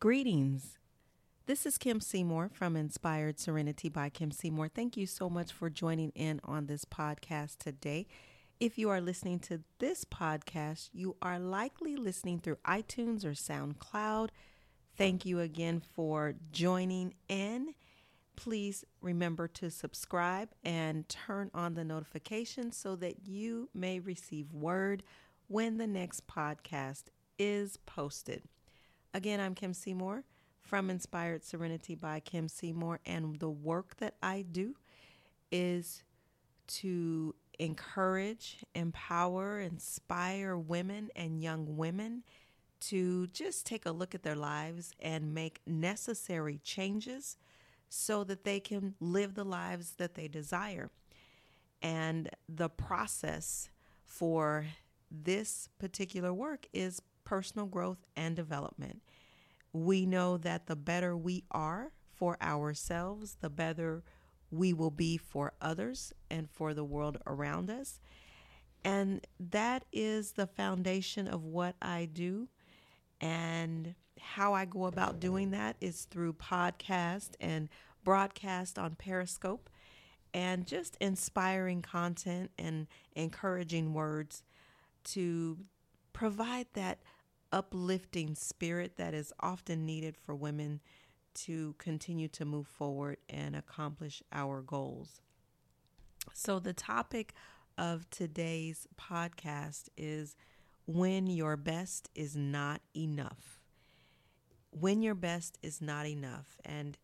Greetings. This is Kim Seymour from Inspired Serenity by Kim Seymour. Thank you so much for joining in on this podcast today. If you are listening to this podcast, you are likely listening through iTunes or SoundCloud. Thank you again for joining in. Please remember to subscribe and turn on the notifications so that you may receive word when the next podcast is posted. Again, I'm Kim Seymour from Inspired Serenity by Kim Seymour, and the work that I do is to encourage, empower, inspire women and young women to just take a look at their lives and make necessary changes so that they can live the lives that they desire. And the process for this particular work is personal growth and development. We know that the better we are for ourselves, the better we will be for others and for the world around us. And that is the foundation of what I do. And how I go about doing that is through podcast and broadcast on Periscope and just inspiring content and encouraging words to provide that uplifting spirit that is often needed for women to continue to move forward and accomplish our goals. So, the topic of today's podcast is when your best is not enough. When your best is not enough. And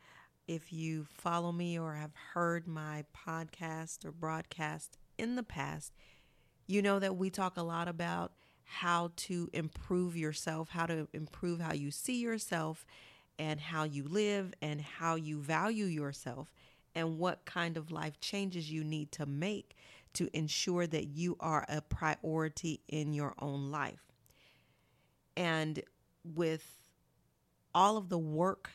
if you follow me or have heard my podcast or broadcast in the past, you know that we talk a lot about how to improve yourself, how to improve how you see yourself and how you live and how you value yourself and what kind of life changes you need to make to ensure that you are a priority in your own life. And with all of the work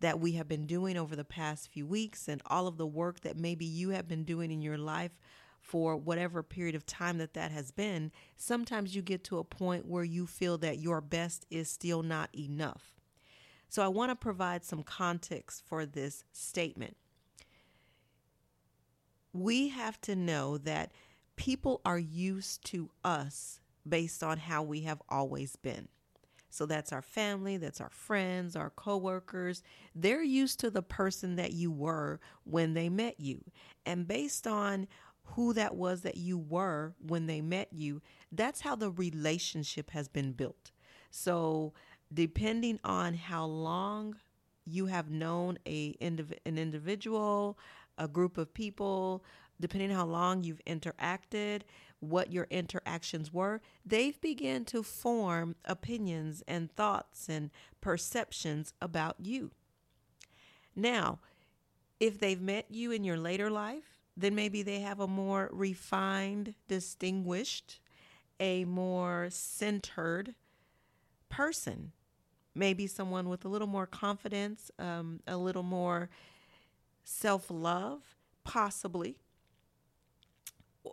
that we have been doing over the past few weeks and all of the work that maybe you have been doing in your life for whatever period of time that that has been, sometimes you get to a point where you feel that your best is still not enough. So I want to provide some context for this statement. We have to know that people are used to us based on how we have always been. So that's our family, that's our friends, our coworkers. They're used to the person that you were when they met you. And based on who that was that you were when they met you, that's how the relationship has been built. So, depending on how long you have known a indiv- an individual, a group of people, depending how long you've interacted, what your interactions were, they've begun to form opinions and thoughts and perceptions about you. Now, if they've met you in your later life, then maybe they have a more refined, distinguished, a more centered person. Maybe someone with a little more confidence, um, a little more self love, possibly.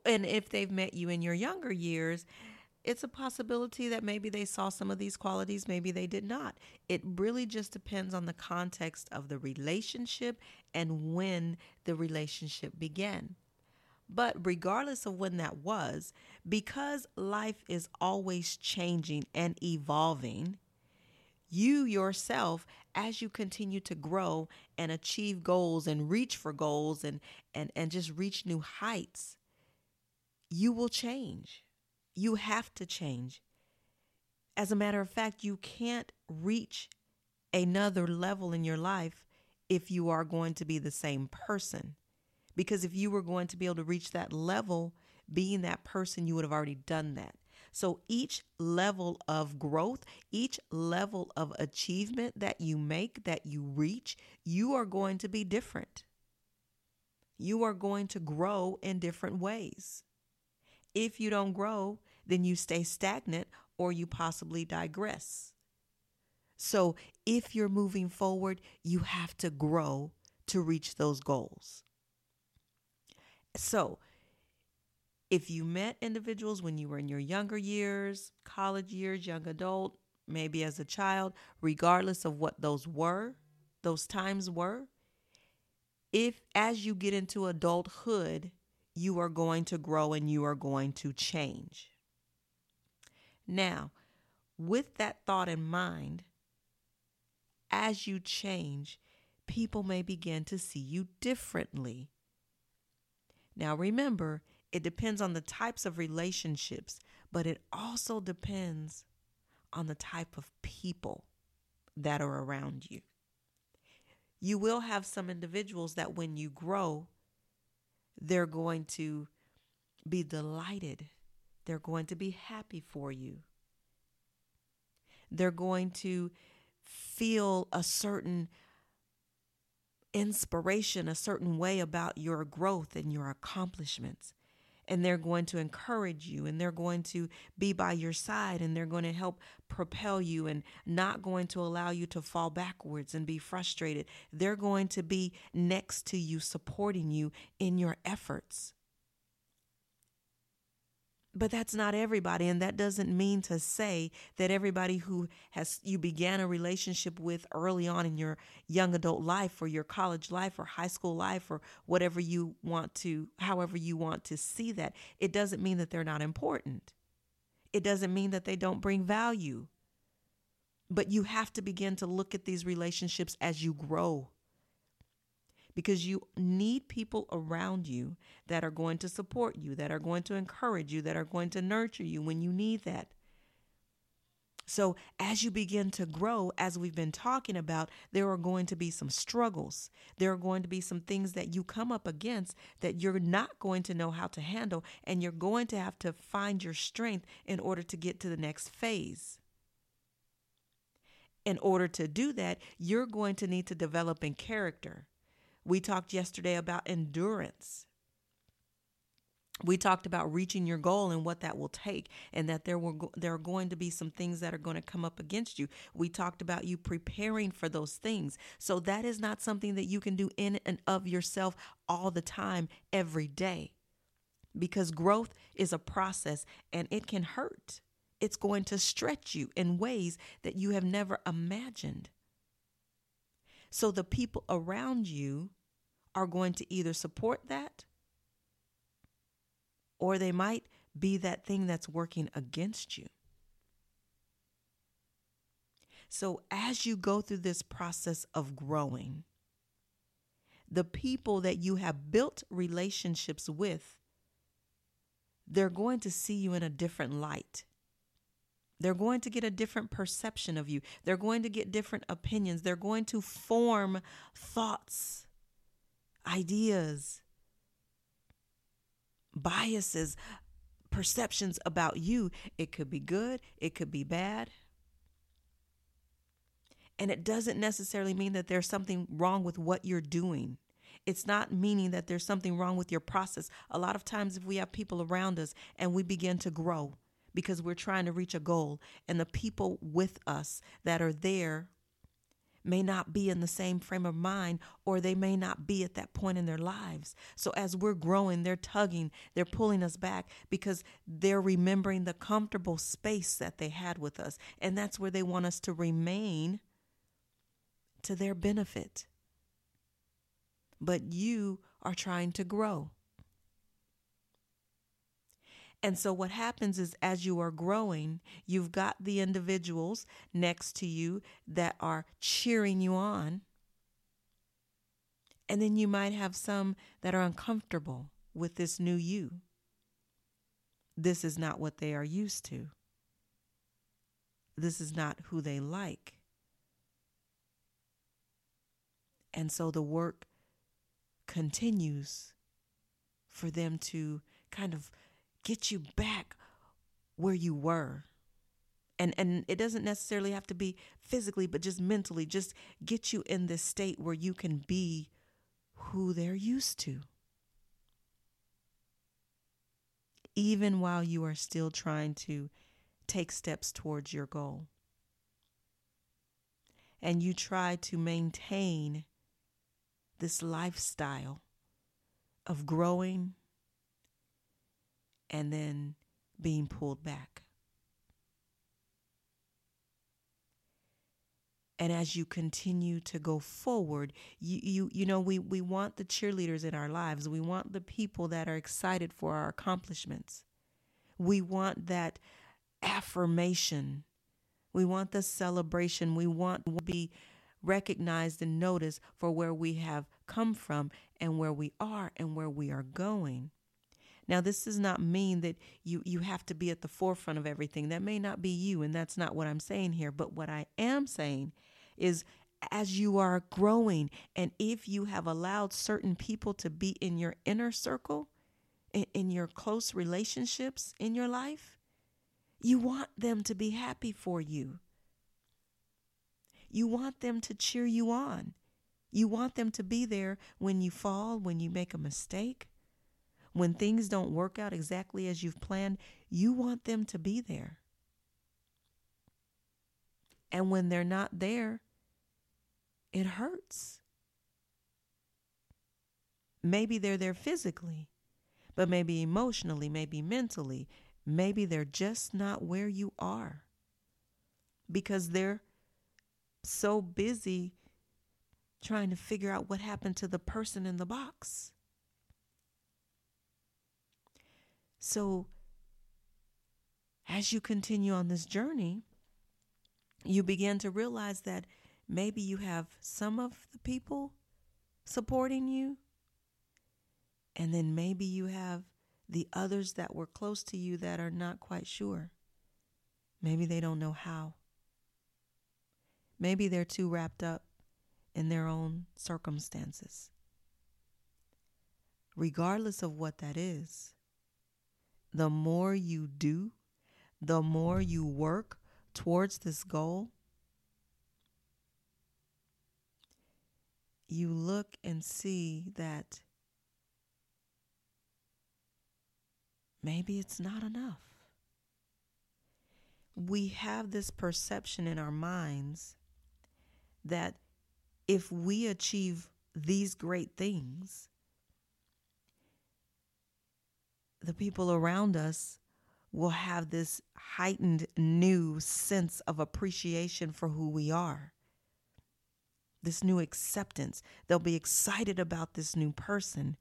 And if they've met you in your younger years, it's a possibility that maybe they saw some of these qualities, maybe they did not. It really just depends on the context of the relationship and when the relationship began. But regardless of when that was, because life is always changing and evolving, you yourself, as you continue to grow and achieve goals and reach for goals and, and, and just reach new heights, you will change you have to change. As a matter of fact, you can't reach another level in your life if you are going to be the same person. Because if you were going to be able to reach that level, being that person, you would have already done that. So each level of growth, each level of achievement that you make, that you reach, you are going to be different. You are going to grow in different ways. If you don't grow, then you stay stagnant or you possibly digress. So if you're moving forward, you have to grow to reach those goals. So if you met individuals when you were in your younger years, college years, young adult, maybe as a child, regardless of what those were, those times were, if as you get into adulthood, you are going to grow and you are going to change. Now, with that thought in mind, as you change, people may begin to see you differently. Now, remember, it depends on the types of relationships, but it also depends on the type of people that are around you. You will have some individuals that when you grow, they're going to be delighted. They're going to be happy for you. They're going to feel a certain inspiration, a certain way about your growth and your accomplishments. And they're going to encourage you and they're going to be by your side and they're going to help propel you and not going to allow you to fall backwards and be frustrated. They're going to be next to you, supporting you in your efforts. But that's not everybody. And that doesn't mean to say that everybody who has you began a relationship with early on in your young adult life or your college life or high school life or whatever you want to, however you want to see that, it doesn't mean that they're not important. It doesn't mean that they don't bring value. But you have to begin to look at these relationships as you grow because you need people around you that are going to support you, that are going to encourage you, that are going to nurture you when you need that. So, as you begin to grow, as we've been talking about, there are going to be some struggles. There are going to be some things that you come up against that you're not going to know how to handle, and you're going to have to find your strength in order to get to the next phase. In order to do that, you're going to need to develop in character. We talked yesterday about endurance. We talked about reaching your goal and what that will take, and that there were there are going to be some things that are going to come up against you. We talked about you preparing for those things. So that is not something that you can do in and of yourself all the time, every day, because growth is a process and it can hurt. It's going to stretch you in ways that you have never imagined. So the people around you are going to either support that or they might be that thing that's working against you. So, as you go through this process of growing, the people that you have built relationships with, they're going to see you in a different light. They're going to get a different perception of you. They're going to get different opinions. They're going to form thoughts ideas, biases, perceptions about you. It could be good, it could be bad. And it doesn't necessarily mean that there's something wrong with what you're doing. It's not meaning that there's something wrong with your process. A lot of times, if we have people around us and we begin to grow because we're trying to reach a goal, and the people with us that are there may not be in the same frame of mind or they may not be at that point in their lives. So as we're growing, they're tugging, they're pulling us back because they're remembering the comfortable space that they had with us. And that's where they want us to remain to their benefit. But you are trying to grow. And so, what happens is, as you are growing, you've got the individuals next to you that are cheering you on. And then you might have some that are uncomfortable with this new you. This is not what they are used to. This is not who they like. And so the work continues for them to kind of get you back where you were. And and it doesn't necessarily have to be physically, but just mentally, just get you in this state where you can be who they're used to. Even while you are still trying to take steps towards your goal. And you try to maintain this lifestyle of growing and then being pulled back. and as you continue to go forward you you you know we we want the cheerleaders in our lives. We want the people that are excited for our accomplishments. We want that affirmation. We want the celebration. We want to be recognized and noticed for where we have come from and where we are and where we are going now, this does not mean that you, you have to be at the forefront of everything. That may not be you, and that's not what I'm saying here. But what I am saying is as you are growing, and if you have allowed certain people to be in your inner circle, in, in your close relationships in your life, you want them to be happy for you. You want them to cheer you on. You want them to be there when you fall, when you make a mistake, when things don't work out exactly as you've planned. You want them to be there. And when they're not there, it hurts. Maybe they're there physically, but maybe emotionally, maybe mentally, maybe they're just not where you are because they're so busy trying to figure out what happened to the person in the box. So, as you continue on this journey, you begin to realize that maybe you have some of the people supporting you, and then maybe you have the others that were close to you that are not quite sure. Maybe they don't know how. Maybe they're too wrapped up in their own circumstances. Regardless of what that is, the more you do, the more you work towards this goal, you look and see that maybe it's not enough. We have this perception in our minds that if we achieve these great things, the people around us will have this heightened new sense of appreciation for who we are this new acceptance. They'll be excited about this new person,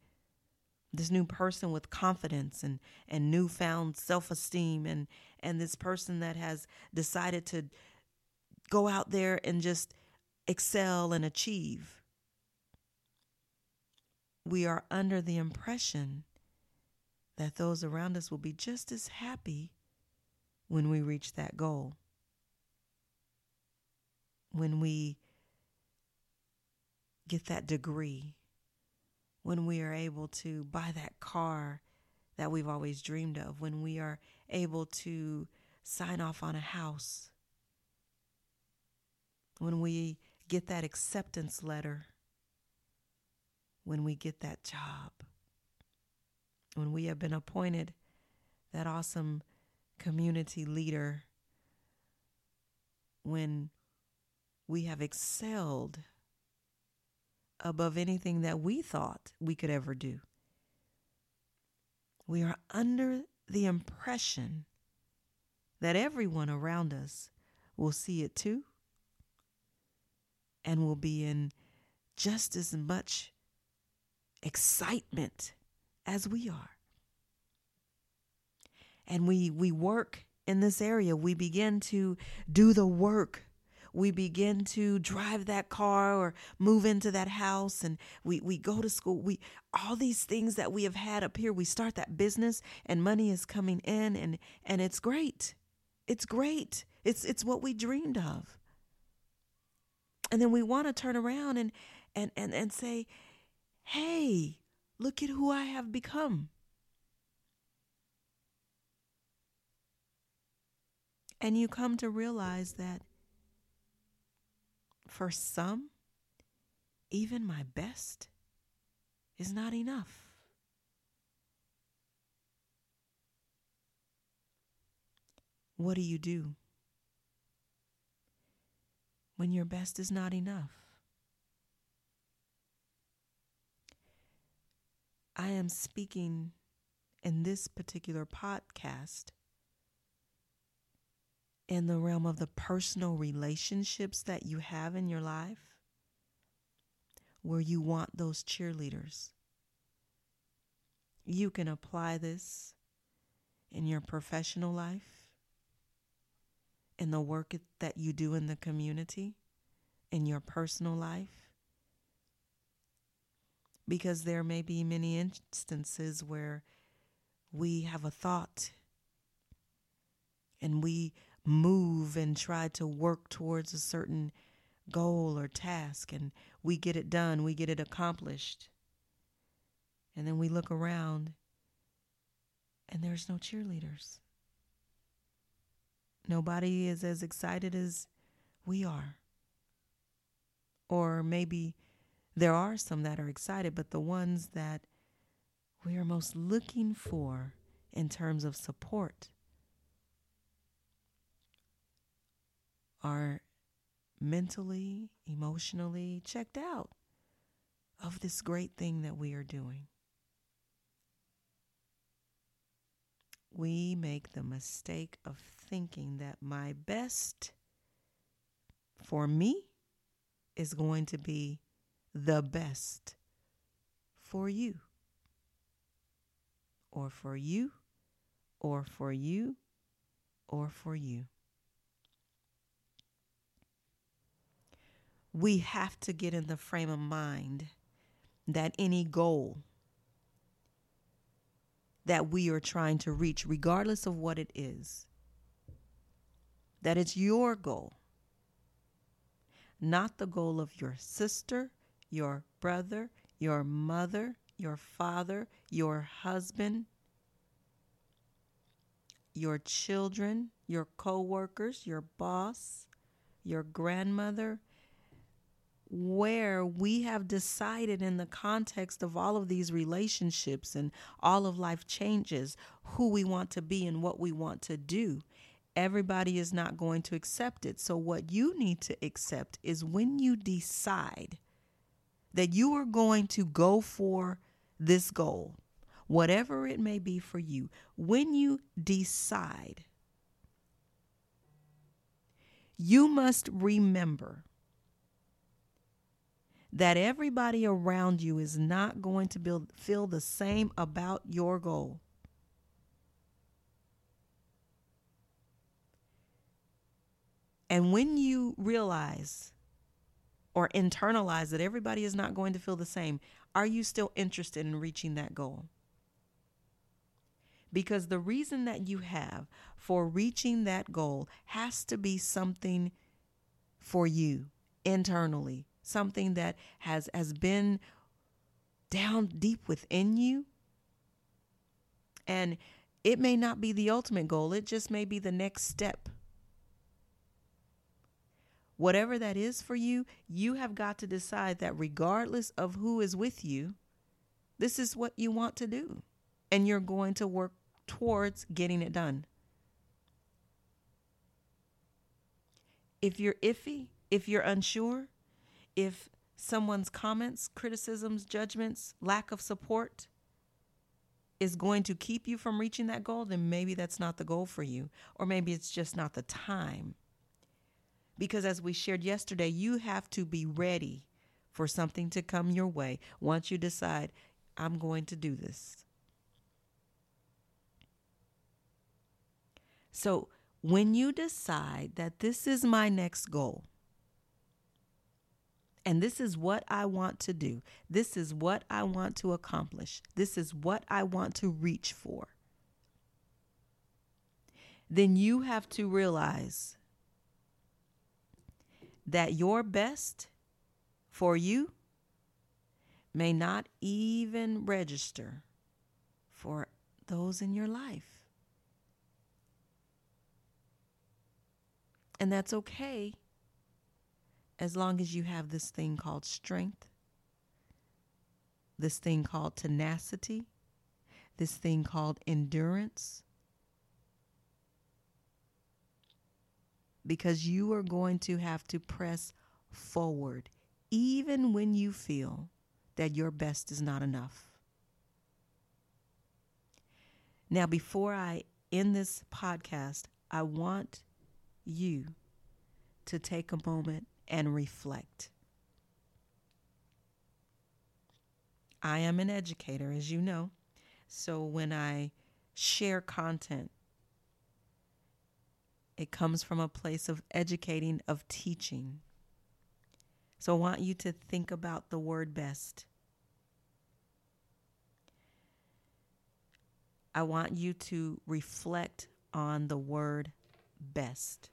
this new person with confidence and, and newfound self esteem, and, and this person that has decided to go out there and just excel and achieve. We are under the impression that those around us will be just as happy when we reach that goal. When we get that degree, when we are able to buy that car that we've always dreamed of, when we are able to sign off on a house, when we get that acceptance letter, when we get that job, when we have been appointed that awesome community leader, when we have excelled above anything that we thought we could ever do. We are under the impression that everyone around us will see it too and will be in just as much excitement as we are. And we, we work in this area. We begin to do the work we begin to drive that car or move into that house and we, we go to school. We all these things that we have had up here, we start that business and money is coming in and and it's great. It's great. It's it's what we dreamed of. And then we want to turn around and and and, and say, hey, look at who I have become. And you come to realize that for some, even my best is not enough. What do you do when your best is not enough? I am speaking in this particular podcast in the realm of the personal relationships that you have in your life where you want those cheerleaders. You can apply this in your professional life, in the work that you do in the community, in your personal life. Because there may be many instances where we have a thought and we move and try to work towards a certain goal or task and we get it done, we get it accomplished. And then we look around and there's no cheerleaders. Nobody is as excited as we are. Or maybe there are some that are excited, but the ones that we are most looking for in terms of support are mentally, emotionally checked out of this great thing that we are doing. We make the mistake of thinking that my best for me is going to be the best for you, or for you, or for you, or for you. we have to get in the frame of mind that any goal that we are trying to reach, regardless of what it is, that it's your goal, not the goal of your sister, your brother, your mother, your father, your husband, your children, your co-workers, your boss, your grandmother, where we have decided in the context of all of these relationships and all of life changes who we want to be and what we want to do. Everybody is not going to accept it. So, what you need to accept is when you decide that you are going to go for this goal, whatever it may be for you, when you decide, you must remember that everybody around you is not going to build, feel the same about your goal. And when you realize or internalize that everybody is not going to feel the same, are you still interested in reaching that goal? Because the reason that you have for reaching that goal has to be something for you internally, something that has has been down deep within you and it may not be the ultimate goal it just may be the next step whatever that is for you you have got to decide that regardless of who is with you this is what you want to do and you're going to work towards getting it done if you're iffy if you're unsure if someone's comments, criticisms, judgments, lack of support is going to keep you from reaching that goal, then maybe that's not the goal for you. Or maybe it's just not the time. Because as we shared yesterday, you have to be ready for something to come your way once you decide, I'm going to do this. So when you decide that this is my next goal, and this is what I want to do. This is what I want to accomplish. This is what I want to reach for. Then you have to realize that your best for you may not even register for those in your life. And that's okay as long as you have this thing called strength, this thing called tenacity, this thing called endurance. Because you are going to have to press forward, even when you feel that your best is not enough. Now, before I end this podcast, I want you to take a moment and reflect. I am an educator, as you know. So when I share content, it comes from a place of educating, of teaching. So I want you to think about the word best. I want you to reflect on the word best.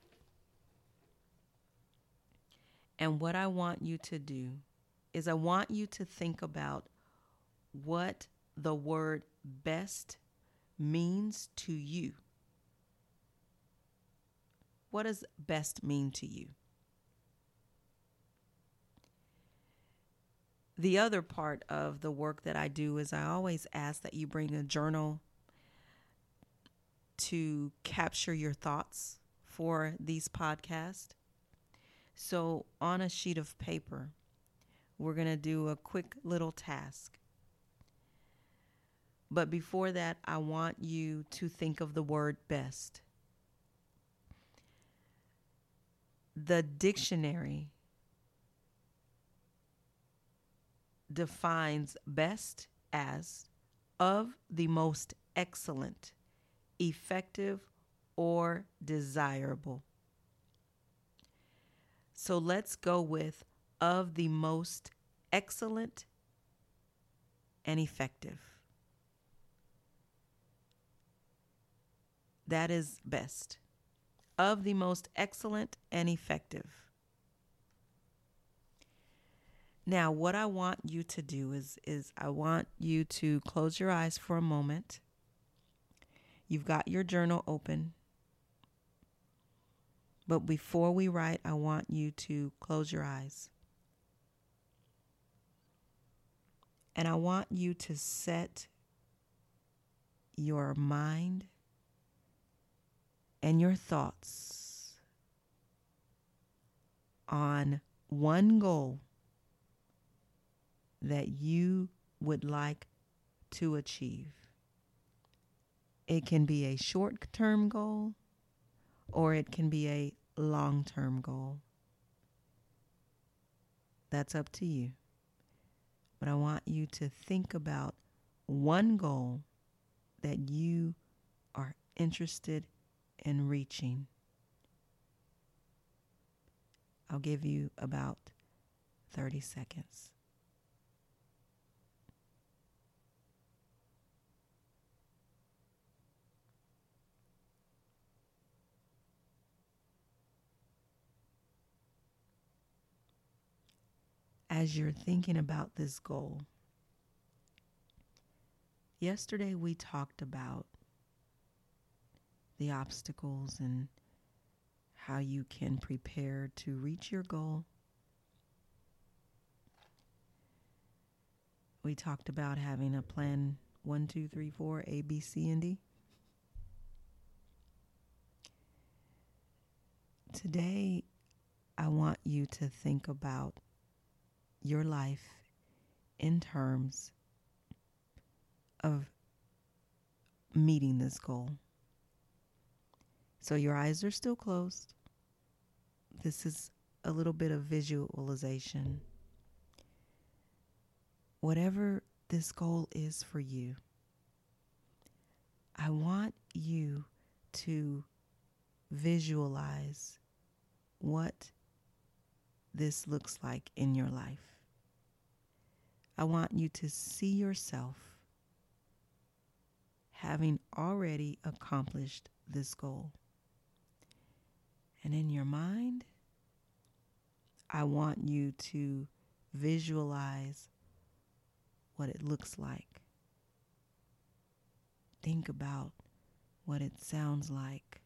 And what I want you to do is I want you to think about what the word best means to you. What does best mean to you? The other part of the work that I do is I always ask that you bring a journal to capture your thoughts for these podcasts. So, on a sheet of paper, we're going to do a quick little task. But before that, I want you to think of the word best. The dictionary defines best as of the most excellent, effective, or desirable. So let's go with of the most excellent and effective. That is best. Of the most excellent and effective. Now, what I want you to do is is I want you to close your eyes for a moment. You've got your journal open. But before we write, I want you to close your eyes. And I want you to set your mind and your thoughts on one goal that you would like to achieve. It can be a short term goal or it can be a long term goal. That's up to you. But I want you to think about one goal that you are interested in reaching. I'll give you about 30 seconds. as you're thinking about this goal, yesterday we talked about the obstacles and how you can prepare to reach your goal. We talked about having a plan one, two, three, four, A, B, C, and D. Today, I want you to think about your life in terms of meeting this goal. So your eyes are still closed. This is a little bit of visualization. Whatever this goal is for you, I want you to visualize what this looks like in your life. I want you to see yourself having already accomplished this goal. And in your mind, I want you to visualize what it looks like. Think about what it sounds like.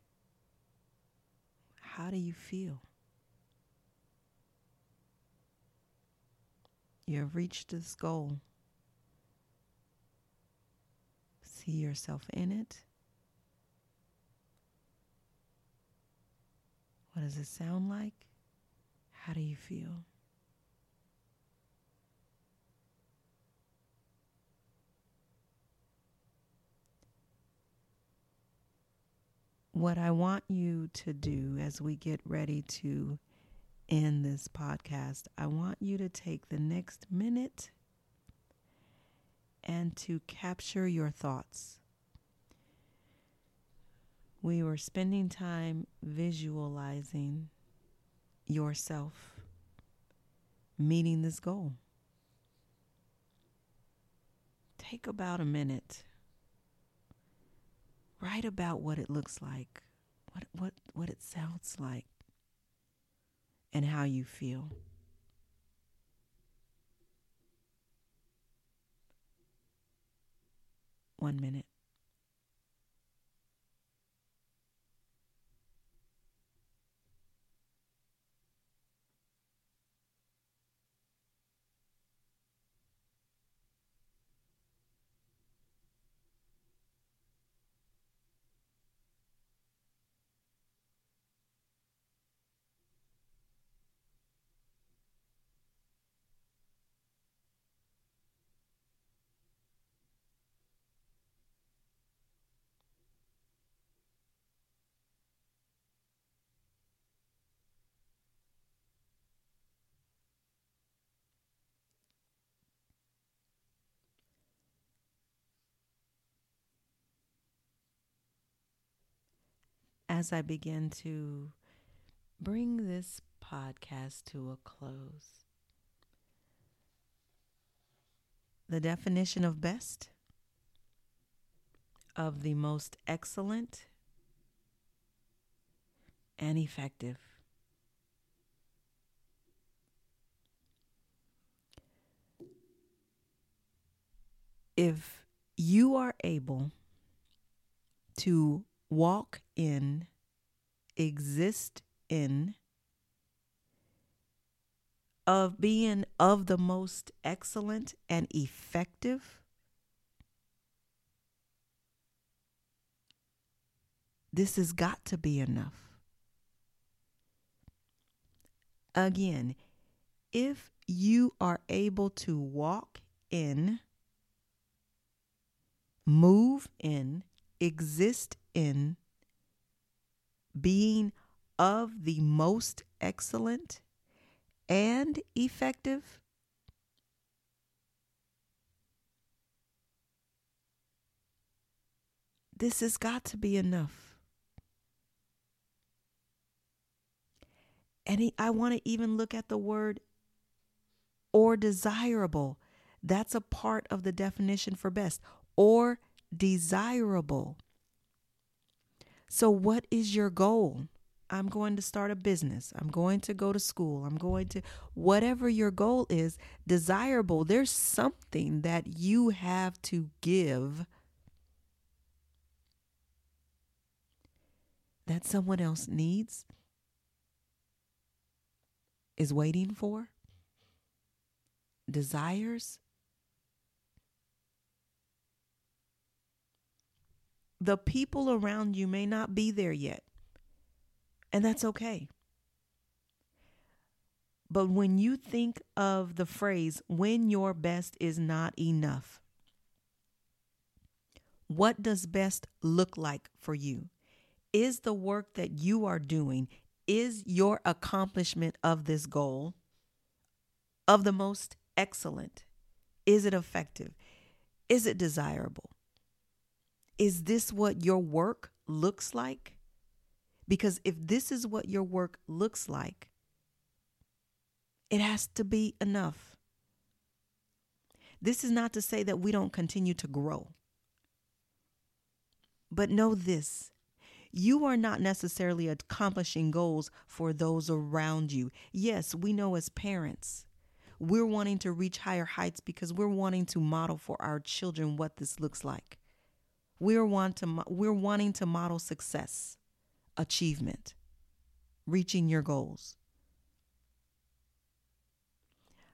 How do you feel? You have reached this goal. See yourself in it. What does it sound like? How do you feel? what I want you to do as we get ready to end this podcast, I want you to take the next minute and to capture your thoughts. We were spending time visualizing yourself meeting this goal. Take about a minute. Write about what it looks like, what what what it sounds like, and how you feel. One minute. As I begin to bring this podcast to a close. The definition of best, of the most excellent and effective. If you are able to walk in, exist in, of being of the most excellent and effective. This has got to be enough. Again, if you are able to walk in, move in, exist in being of the most excellent and effective? This has got to be enough. And he, I want to even look at the word or desirable. That's a part of the definition for best. Or desirable. So, what is your goal? I'm going to start a business. I'm going to go to school. I'm going to, whatever your goal is, desirable. There's something that you have to give that someone else needs, is waiting for, desires. The people around you may not be there yet. And that's okay. But when you think of the phrase, when your best is not enough, what does best look like for you? Is the work that you are doing, is your accomplishment of this goal of the most excellent? Is it effective? Is it desirable? Is this what your work looks like? Because if this is what your work looks like, it has to be enough. This is not to say that we don't continue to grow. But know this you are not necessarily accomplishing goals for those around you. Yes, we know as parents, we're wanting to reach higher heights because we're wanting to model for our children what this looks like. We're, want to, we're wanting to model success, achievement, reaching your goals.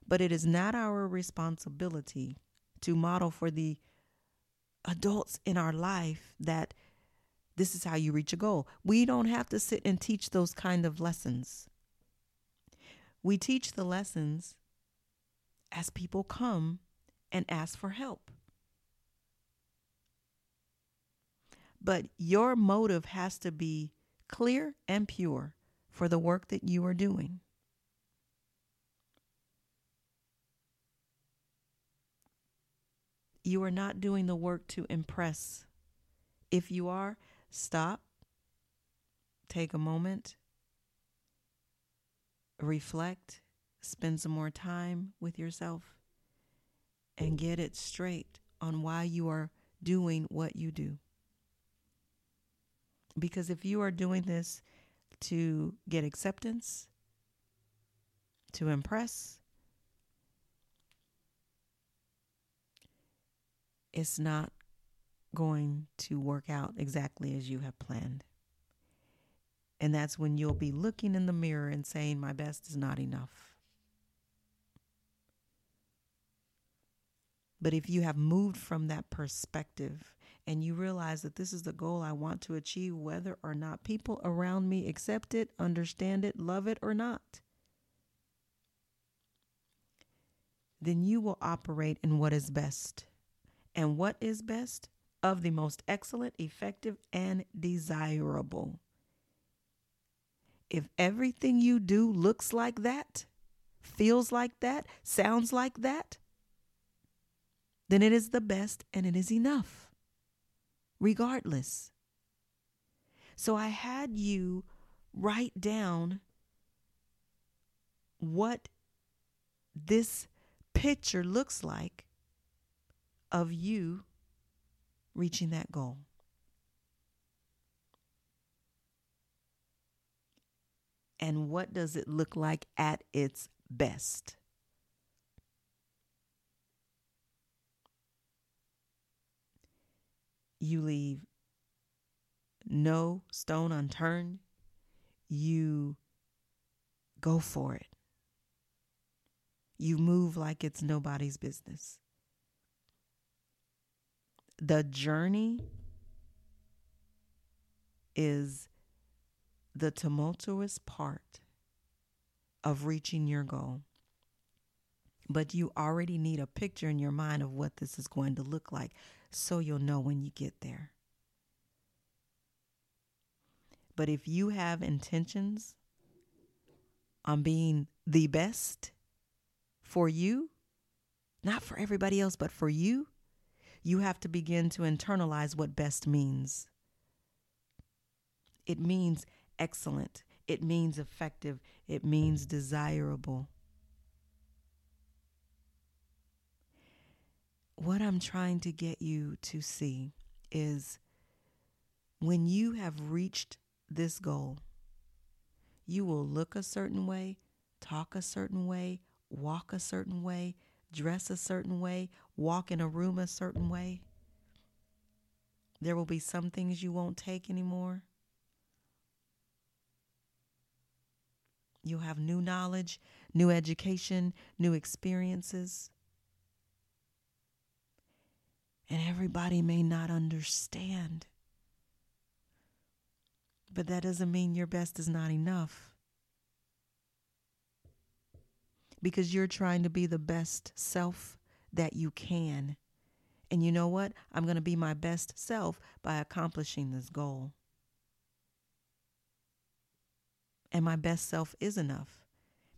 But it is not our responsibility to model for the adults in our life that this is how you reach a goal. We don't have to sit and teach those kind of lessons. We teach the lessons as people come and ask for help. But your motive has to be clear and pure for the work that you are doing. You are not doing the work to impress. If you are, stop, take a moment, reflect, spend some more time with yourself, and get it straight on why you are doing what you do. Because if you are doing this to get acceptance, to impress, it's not going to work out exactly as you have planned. And that's when you'll be looking in the mirror and saying, My best is not enough. But if you have moved from that perspective and you realize that this is the goal I want to achieve, whether or not people around me accept it, understand it, love it, or not, then you will operate in what is best. And what is best? Of the most excellent, effective, and desirable. If everything you do looks like that, feels like that, sounds like that, then it is the best and it is enough, regardless. So I had you write down what this picture looks like of you reaching that goal. And what does it look like at its best? You leave no stone unturned. You go for it. You move like it's nobody's business. The journey is the tumultuous part of reaching your goal. But you already need a picture in your mind of what this is going to look like so you'll know when you get there. But if you have intentions on being the best for you, not for everybody else, but for you, you have to begin to internalize what best means. It means excellent, it means effective, it means desirable. What I'm trying to get you to see is when you have reached this goal, you will look a certain way, talk a certain way, walk a certain way, dress a certain way, walk in a room a certain way. There will be some things you won't take anymore. You'll have new knowledge, new education, new experiences. And everybody may not understand. But that doesn't mean your best is not enough. Because you're trying to be the best self that you can. And you know what? I'm going to be my best self by accomplishing this goal. And my best self is enough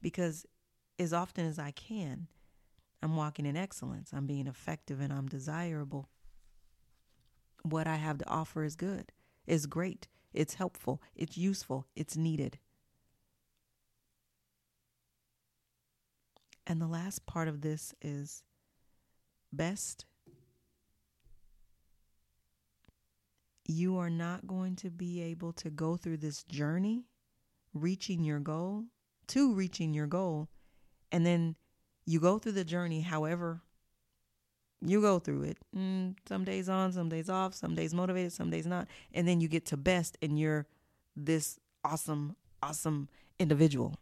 because as often as I can, I'm walking in excellence. I'm being effective and I'm desirable. What I have to offer is good, is great, it's helpful, it's useful, it's needed. And the last part of this is best. You are not going to be able to go through this journey, reaching your goal, to reaching your goal, and then you go through the journey however you go through it. Mm, some days on, some days off, some days motivated, some days not. And then you get to best and you're this awesome, awesome individual.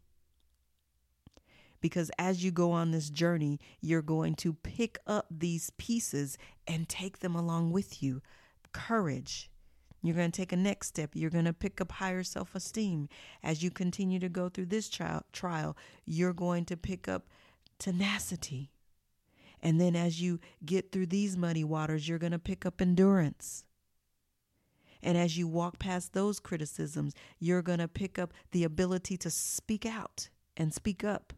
Because as you go on this journey, you're going to pick up these pieces and take them along with you. Courage. You're going to take a next step. You're going to pick up higher self esteem. As you continue to go through this trial, trial, you're going to pick up tenacity. And then as you get through these muddy waters, you're going to pick up endurance. And as you walk past those criticisms, you're going to pick up the ability to speak out and speak up.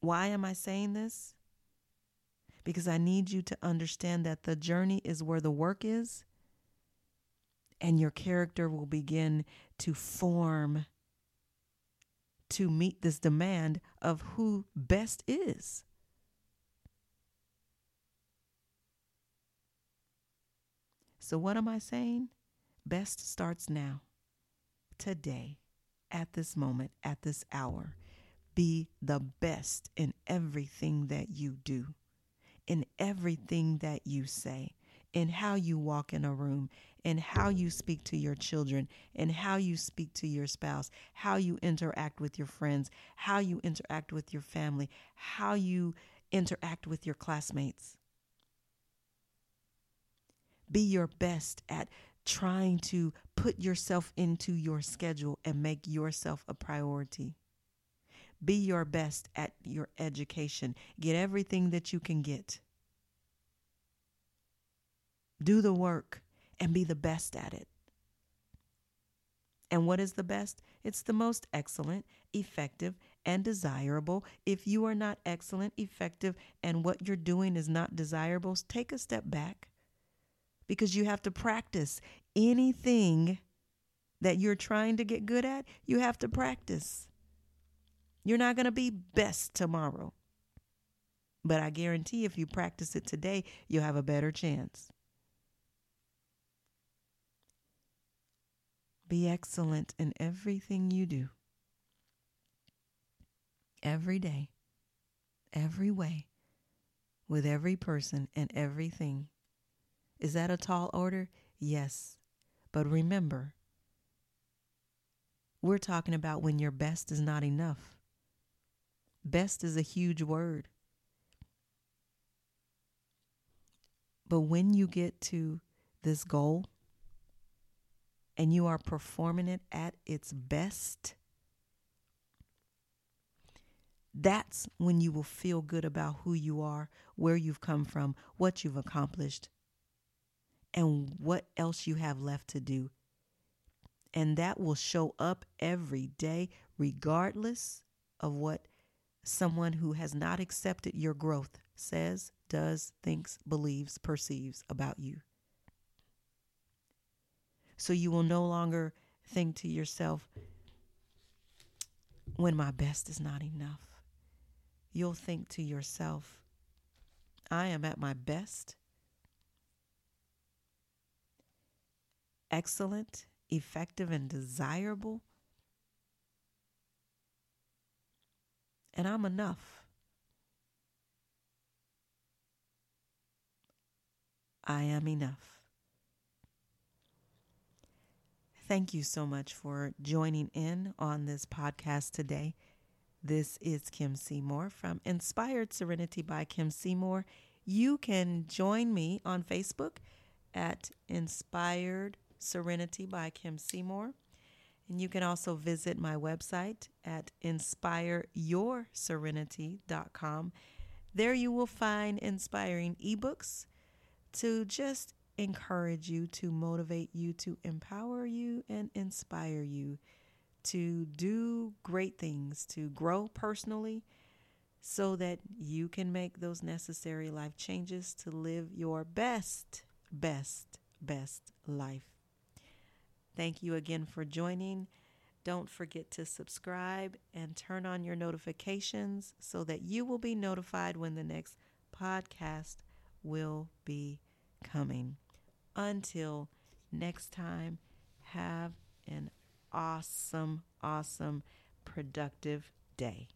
Why am I saying this? Because I need you to understand that the journey is where the work is, and your character will begin to form to meet this demand of who best is. So, what am I saying? Best starts now, today, at this moment, at this hour. Be the best in everything that you do, in everything that you say, in how you walk in a room, in how you speak to your children, in how you speak to your spouse, how you interact with your friends, how you interact with your family, how you interact with your classmates. Be your best at trying to put yourself into your schedule and make yourself a priority. Be your best at your education. Get everything that you can get. Do the work and be the best at it. And what is the best? It's the most excellent, effective, and desirable. If you are not excellent, effective, and what you're doing is not desirable, take a step back because you have to practice anything that you're trying to get good at. You have to practice. You're not going to be best tomorrow. But I guarantee if you practice it today, you'll have a better chance. Be excellent in everything you do. Every day, every way, with every person and everything. Is that a tall order? Yes. But remember, we're talking about when your best is not enough. Best is a huge word. But when you get to this goal, and you are performing it at its best, that's when you will feel good about who you are, where you've come from, what you've accomplished, and what else you have left to do. And that will show up every day, regardless of what someone who has not accepted your growth says, does, thinks, believes, perceives about you. So you will no longer think to yourself, when my best is not enough. You'll think to yourself, I am at my best, excellent, effective, and desirable. And I'm enough. I am enough. Thank you so much for joining in on this podcast today. This is Kim Seymour from Inspired Serenity by Kim Seymour. You can join me on Facebook at Inspired Serenity by Kim Seymour. And you can also visit my website at inspireyourserenity.com. There you will find inspiring ebooks to just encourage you, to motivate you, to empower you, and inspire you to do great things, to grow personally, so that you can make those necessary life changes to live your best, best, best life. Thank you again for joining. Don't forget to subscribe and turn on your notifications so that you will be notified when the next podcast will be coming. Until next time, have an awesome, awesome, productive day.